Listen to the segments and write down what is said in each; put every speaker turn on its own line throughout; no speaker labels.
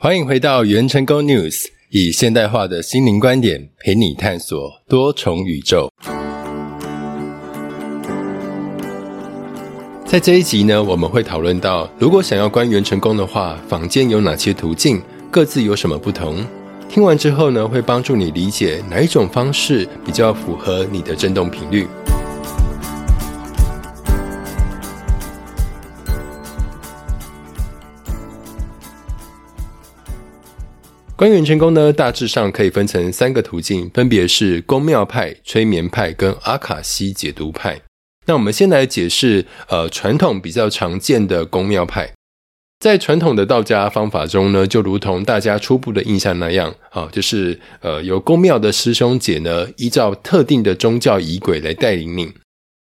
欢迎回到元成功 News，以现代化的心灵观点陪你探索多重宇宙。在这一集呢，我们会讨论到，如果想要观元成功的话，坊间有哪些途径，各自有什么不同？听完之后呢，会帮助你理解哪一种方式比较符合你的振动频率。观元成功呢，大致上可以分成三个途径，分别是宫庙派、催眠派跟阿卡西解读派。那我们先来解释，呃，传统比较常见的宫庙派，在传统的道家方法中呢，就如同大家初步的印象那样，啊，就是呃，由宫庙的师兄姐呢，依照特定的宗教仪轨来带领你，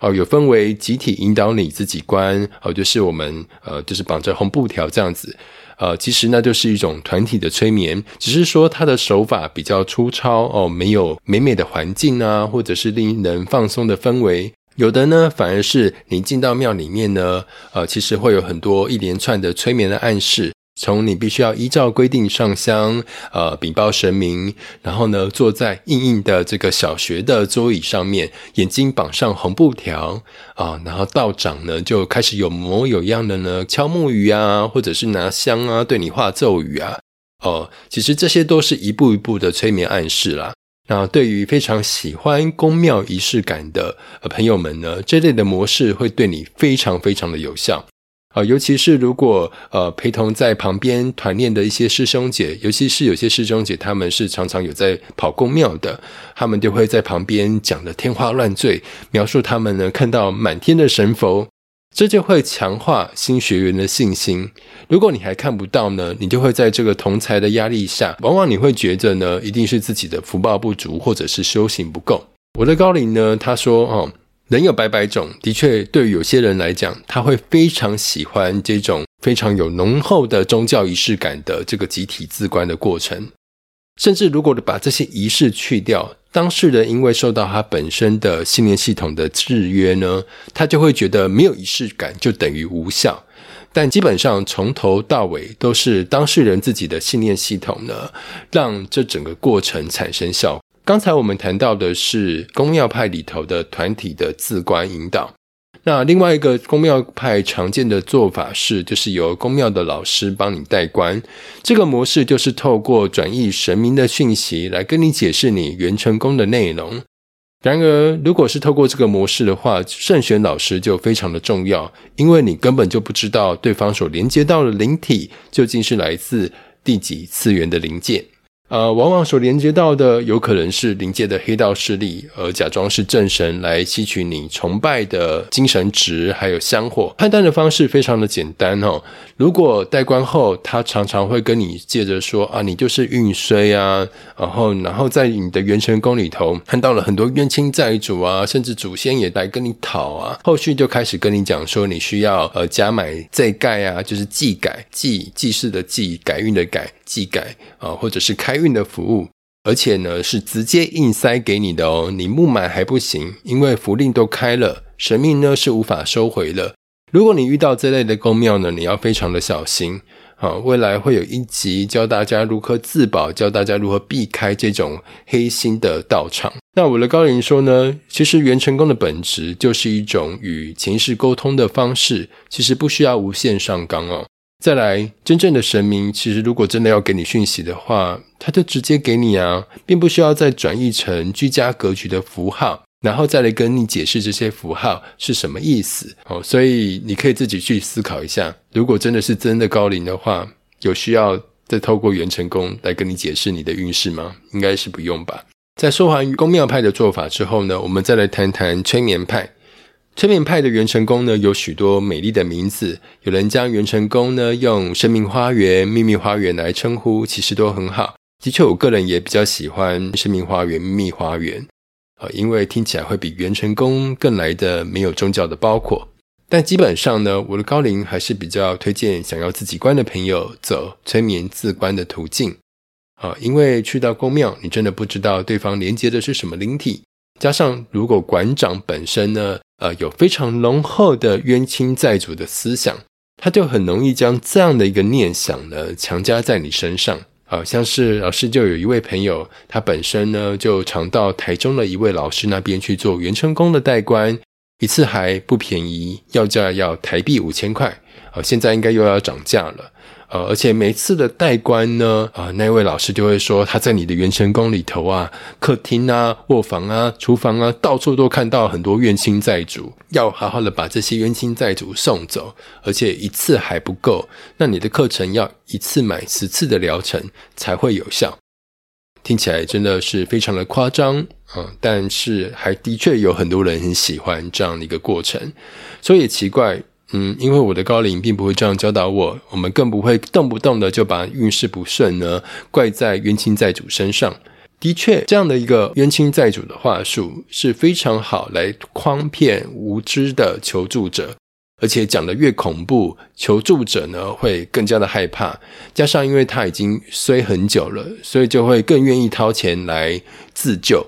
哦，有分为集体引导你自己观，哦，就是我们呃，就是绑着红布条这样子。呃，其实那就是一种团体的催眠，只是说它的手法比较粗糙哦，没有美美的环境啊，或者是令人放松的氛围。有的呢，反而是你进到庙里面呢，呃，其实会有很多一连串的催眠的暗示。从你必须要依照规定上香，呃，禀报神明，然后呢，坐在硬硬的这个小学的桌椅上面，眼睛绑上红布条啊，然后道长呢就开始有模有样的呢敲木鱼啊，或者是拿香啊对你画咒语啊，哦，其实这些都是一步一步的催眠暗示啦。那对于非常喜欢宫庙仪式感的朋友们呢，这类的模式会对你非常非常的有效。啊，尤其是如果呃陪同在旁边团练的一些师兄姐，尤其是有些师兄姐，他们是常常有在跑宫庙的，他们就会在旁边讲的天花乱坠，描述他们呢看到满天的神佛，这就会强化新学员的信心。如果你还看不到呢，你就会在这个同才的压力下，往往你会觉得呢，一定是自己的福报不足，或者是修行不够。我的高龄呢，他说哦。人有百百种，的确，对于有些人来讲，他会非常喜欢这种非常有浓厚的宗教仪式感的这个集体自观的过程。甚至如果把这些仪式去掉，当事人因为受到他本身的信念系统的制约呢，他就会觉得没有仪式感就等于无效。但基本上从头到尾都是当事人自己的信念系统呢，让这整个过程产生效。刚才我们谈到的是宫庙派里头的团体的自观引导，那另外一个宫庙派常见的做法是，就是由宫庙的老师帮你代观。这个模式就是透过转译神明的讯息来跟你解释你元成功的内容。然而，如果是透过这个模式的话，慎选老师就非常的重要，因为你根本就不知道对方所连接到的灵体究竟是来自第几次元的灵界。呃，往往所连接到的有可能是灵界的黑道势力，而假装是正神来吸取你崇拜的精神值，还有香火。判断的方式非常的简单哦。如果代官后，他常常会跟你借着说啊，你就是运衰啊，然后然后在你的元神宫里头看到了很多冤亲债主啊，甚至祖先也来跟你讨啊。后续就开始跟你讲说，你需要呃加买再盖啊，就是祭改祭祭祀的祭改运的改。祭改啊，或者是开运的服务，而且呢是直接硬塞给你的哦。你不买还不行，因为符令都开了，神明呢是无法收回了。如果你遇到这类的公庙呢，你要非常的小心啊。未来会有一集教大家如何自保，教大家如何避开这种黑心的道场。那我的高人说呢，其实元成功的本质就是一种与前世沟通的方式，其实不需要无限上纲哦。再来，真正的神明其实如果真的要给你讯息的话，他就直接给你啊，并不需要再转译成居家格局的符号，然后再来跟你解释这些符号是什么意思哦。所以你可以自己去思考一下，如果真的是真的高龄的话，有需要再透过元成功来跟你解释你的运势吗？应该是不用吧。在说完公庙派的做法之后呢，我们再来谈谈催眠派。催眠派的元成功呢，有许多美丽的名字。有人将元成功呢用生命花园、秘密花园来称呼，其实都很好。的确，我个人也比较喜欢生命花园、秘密花园，呃，因为听起来会比元成功更来的没有宗教的包裹。但基本上呢，我的高龄还是比较推荐想要自己观的朋友走催眠自观的途径啊，因为去到宫庙，你真的不知道对方连接的是什么灵体。加上如果馆长本身呢。呃，有非常浓厚的冤亲债主的思想，他就很容易将这样的一个念想呢强加在你身上。啊，像是老师就有一位朋友，他本身呢就常到台中的一位老师那边去做元成功的代官，一次还不便宜，要价要台币五千块。啊，现在应该又要涨价了。呃，而且每次的代官呢，啊，那位老师就会说，他在你的元神宫里头啊，客厅啊、卧房啊、厨房啊，到处都看到很多冤亲债主，要好好的把这些冤亲债主送走，而且一次还不够，那你的课程要一次买十次的疗程才会有效。听起来真的是非常的夸张啊，但是还的确有很多人很喜欢这样的一个过程，所以奇怪。嗯，因为我的高龄并不会这样教导我，我们更不会动不动的就把运势不顺呢怪在冤亲债主身上。的确，这样的一个冤亲债主的话术是非常好来诓骗无知的求助者，而且讲的越恐怖，求助者呢会更加的害怕。加上因为他已经衰很久了，所以就会更愿意掏钱来自救。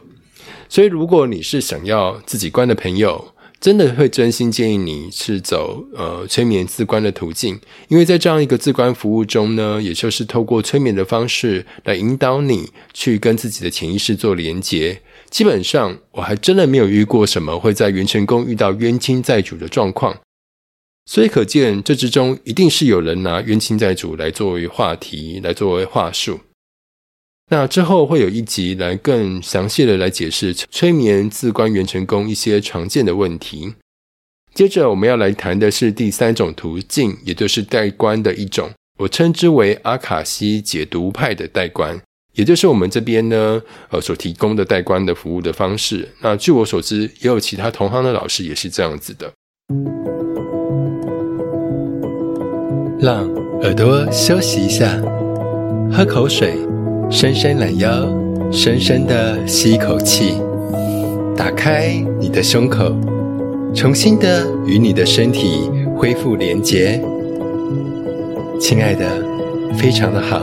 所以，如果你是想要自己关的朋友，真的会真心建议你是走呃催眠自观的途径，因为在这样一个自观服务中呢，也就是透过催眠的方式来引导你去跟自己的潜意识做连接。基本上，我还真的没有遇过什么会在元成功遇到冤亲债主的状况，所以可见这之中一定是有人拿冤亲债主来作为话题，来作为话术。那之后会有一集来更详细的来解释催眠自观元成功一些常见的问题。接着我们要来谈的是第三种途径，也就是代观的一种，我称之为阿卡西解读派的代观，也就是我们这边呢呃所提供的代观的服务的方式。那据我所知，也有其他同行的老师也是这样子的。让耳朵休息一下，喝口水。伸伸懒腰，深深的吸一口气，打开你的胸口，重新的与你的身体恢复连结。亲爱的，非常的好，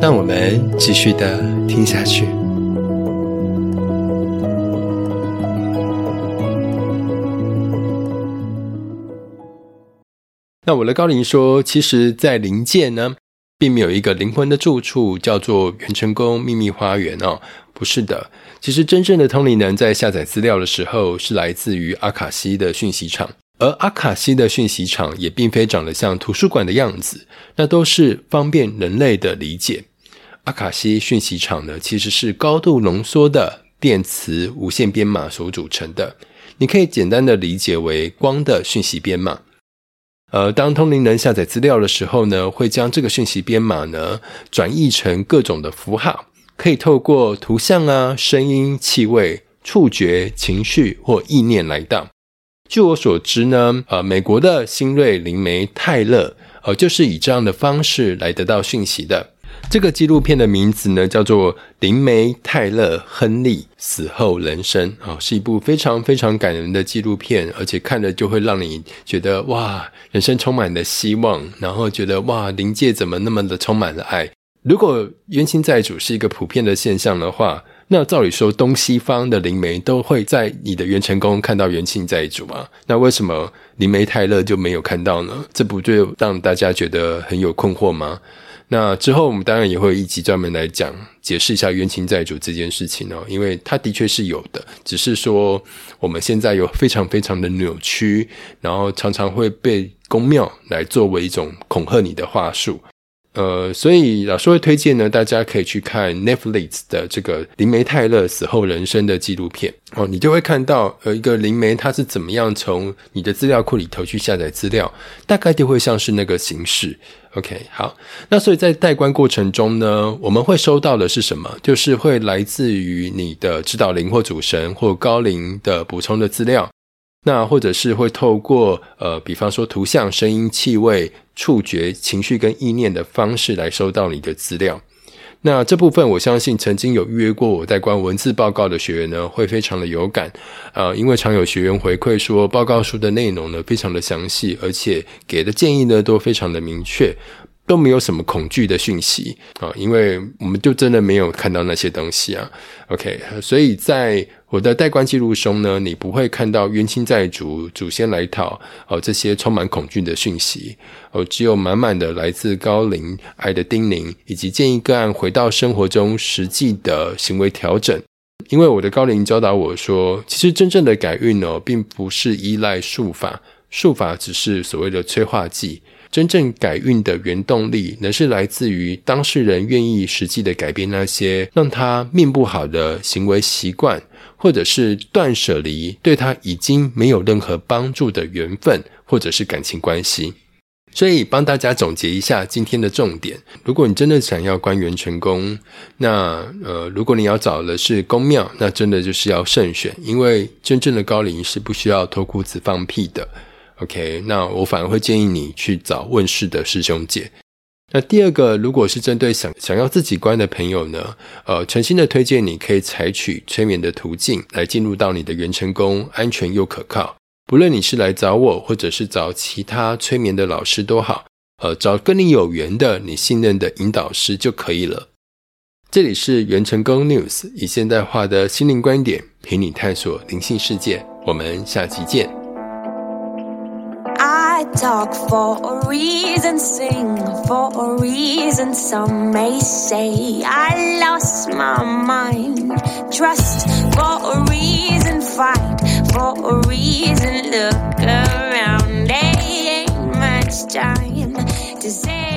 让我们继续的听下去。那我的高龄说，其实，在灵界呢。并没有一个灵魂的住处叫做元成功秘密花园哦，不是的。其实真正的通灵人在下载资料的时候，是来自于阿卡西的讯息场，而阿卡西的讯息场也并非长得像图书馆的样子，那都是方便人类的理解。阿卡西讯息场呢，其实是高度浓缩的电磁无线编码所组成的，你可以简单的理解为光的讯息编码。呃，当通灵人下载资料的时候呢，会将这个讯息编码呢转译成各种的符号，可以透过图像啊、声音、气味、触觉、情绪或意念来到。据我所知呢，呃，美国的新锐灵媒泰勒，呃，就是以这样的方式来得到讯息的。这个纪录片的名字呢，叫做《灵媒泰勒·亨利死后人生》啊，是一部非常非常感人的纪录片，而且看了就会让你觉得哇，人生充满了希望，然后觉得哇，灵界怎么那么的充满了爱？如果冤亲债主是一个普遍的现象的话，那照理说东西方的灵媒都会在你的元成功看到元亲债主啊，那为什么灵媒泰勒就没有看到呢？这不就让大家觉得很有困惑吗？那之后，我们当然也会一集专门来讲解释一下冤亲债主这件事情哦，因为它的确是有的，只是说我们现在有非常非常的扭曲，然后常常会被公庙来作为一种恐吓你的话术。呃，所以老师会推荐呢，大家可以去看 Netflix 的这个灵媒泰勒死后人生的纪录片哦，你就会看到呃一个灵媒他是怎么样从你的资料库里头去下载资料，大概就会像是那个形式。OK，好，那所以在代观过程中呢，我们会收到的是什么？就是会来自于你的指导灵或主神或高灵的补充的资料。那或者是会透过呃，比方说图像、声音、气味、触觉、情绪跟意念的方式来收到你的资料。那这部分我相信曾经有预约过我在关文字报告的学员呢，会非常的有感啊，因为常有学员回馈说报告书的内容呢非常的详细，而且给的建议呢都非常的明确。都没有什么恐惧的讯息啊，因为我们就真的没有看到那些东西啊。OK，所以在我的代观记录中呢，你不会看到冤亲债主、祖先来讨哦这些充满恐惧的讯息哦，只有满满的来自高龄爱的叮咛，以及建议个案回到生活中实际的行为调整。因为我的高龄教导我说，其实真正的改运哦，并不是依赖术法，术法只是所谓的催化剂。真正改运的原动力，乃是来自于当事人愿意实际的改变那些让他命不好的行为习惯。或者是断舍离对他已经没有任何帮助的缘分，或者是感情关系。所以帮大家总结一下今天的重点：如果你真的想要官员成功，那呃，如果你要找的是公庙，那真的就是要慎选，因为真正的高龄是不需要脱裤子放屁的。OK，那我反而会建议你去找问世的师兄姐。那第二个，如果是针对想想要自己关的朋友呢，呃，诚心的推荐你可以采取催眠的途径来进入到你的元成功，安全又可靠。不论你是来找我，或者是找其他催眠的老师都好，呃，找跟你有缘的、你信任的引导师就可以了。这里是元成功 News，以现代化的心灵观点陪你探索灵性世界。我们下期见。I talk for a reason, sing for a reason. Some may say I lost my mind. Trust for a reason, fight for a reason. Look around, there ain't much time to say.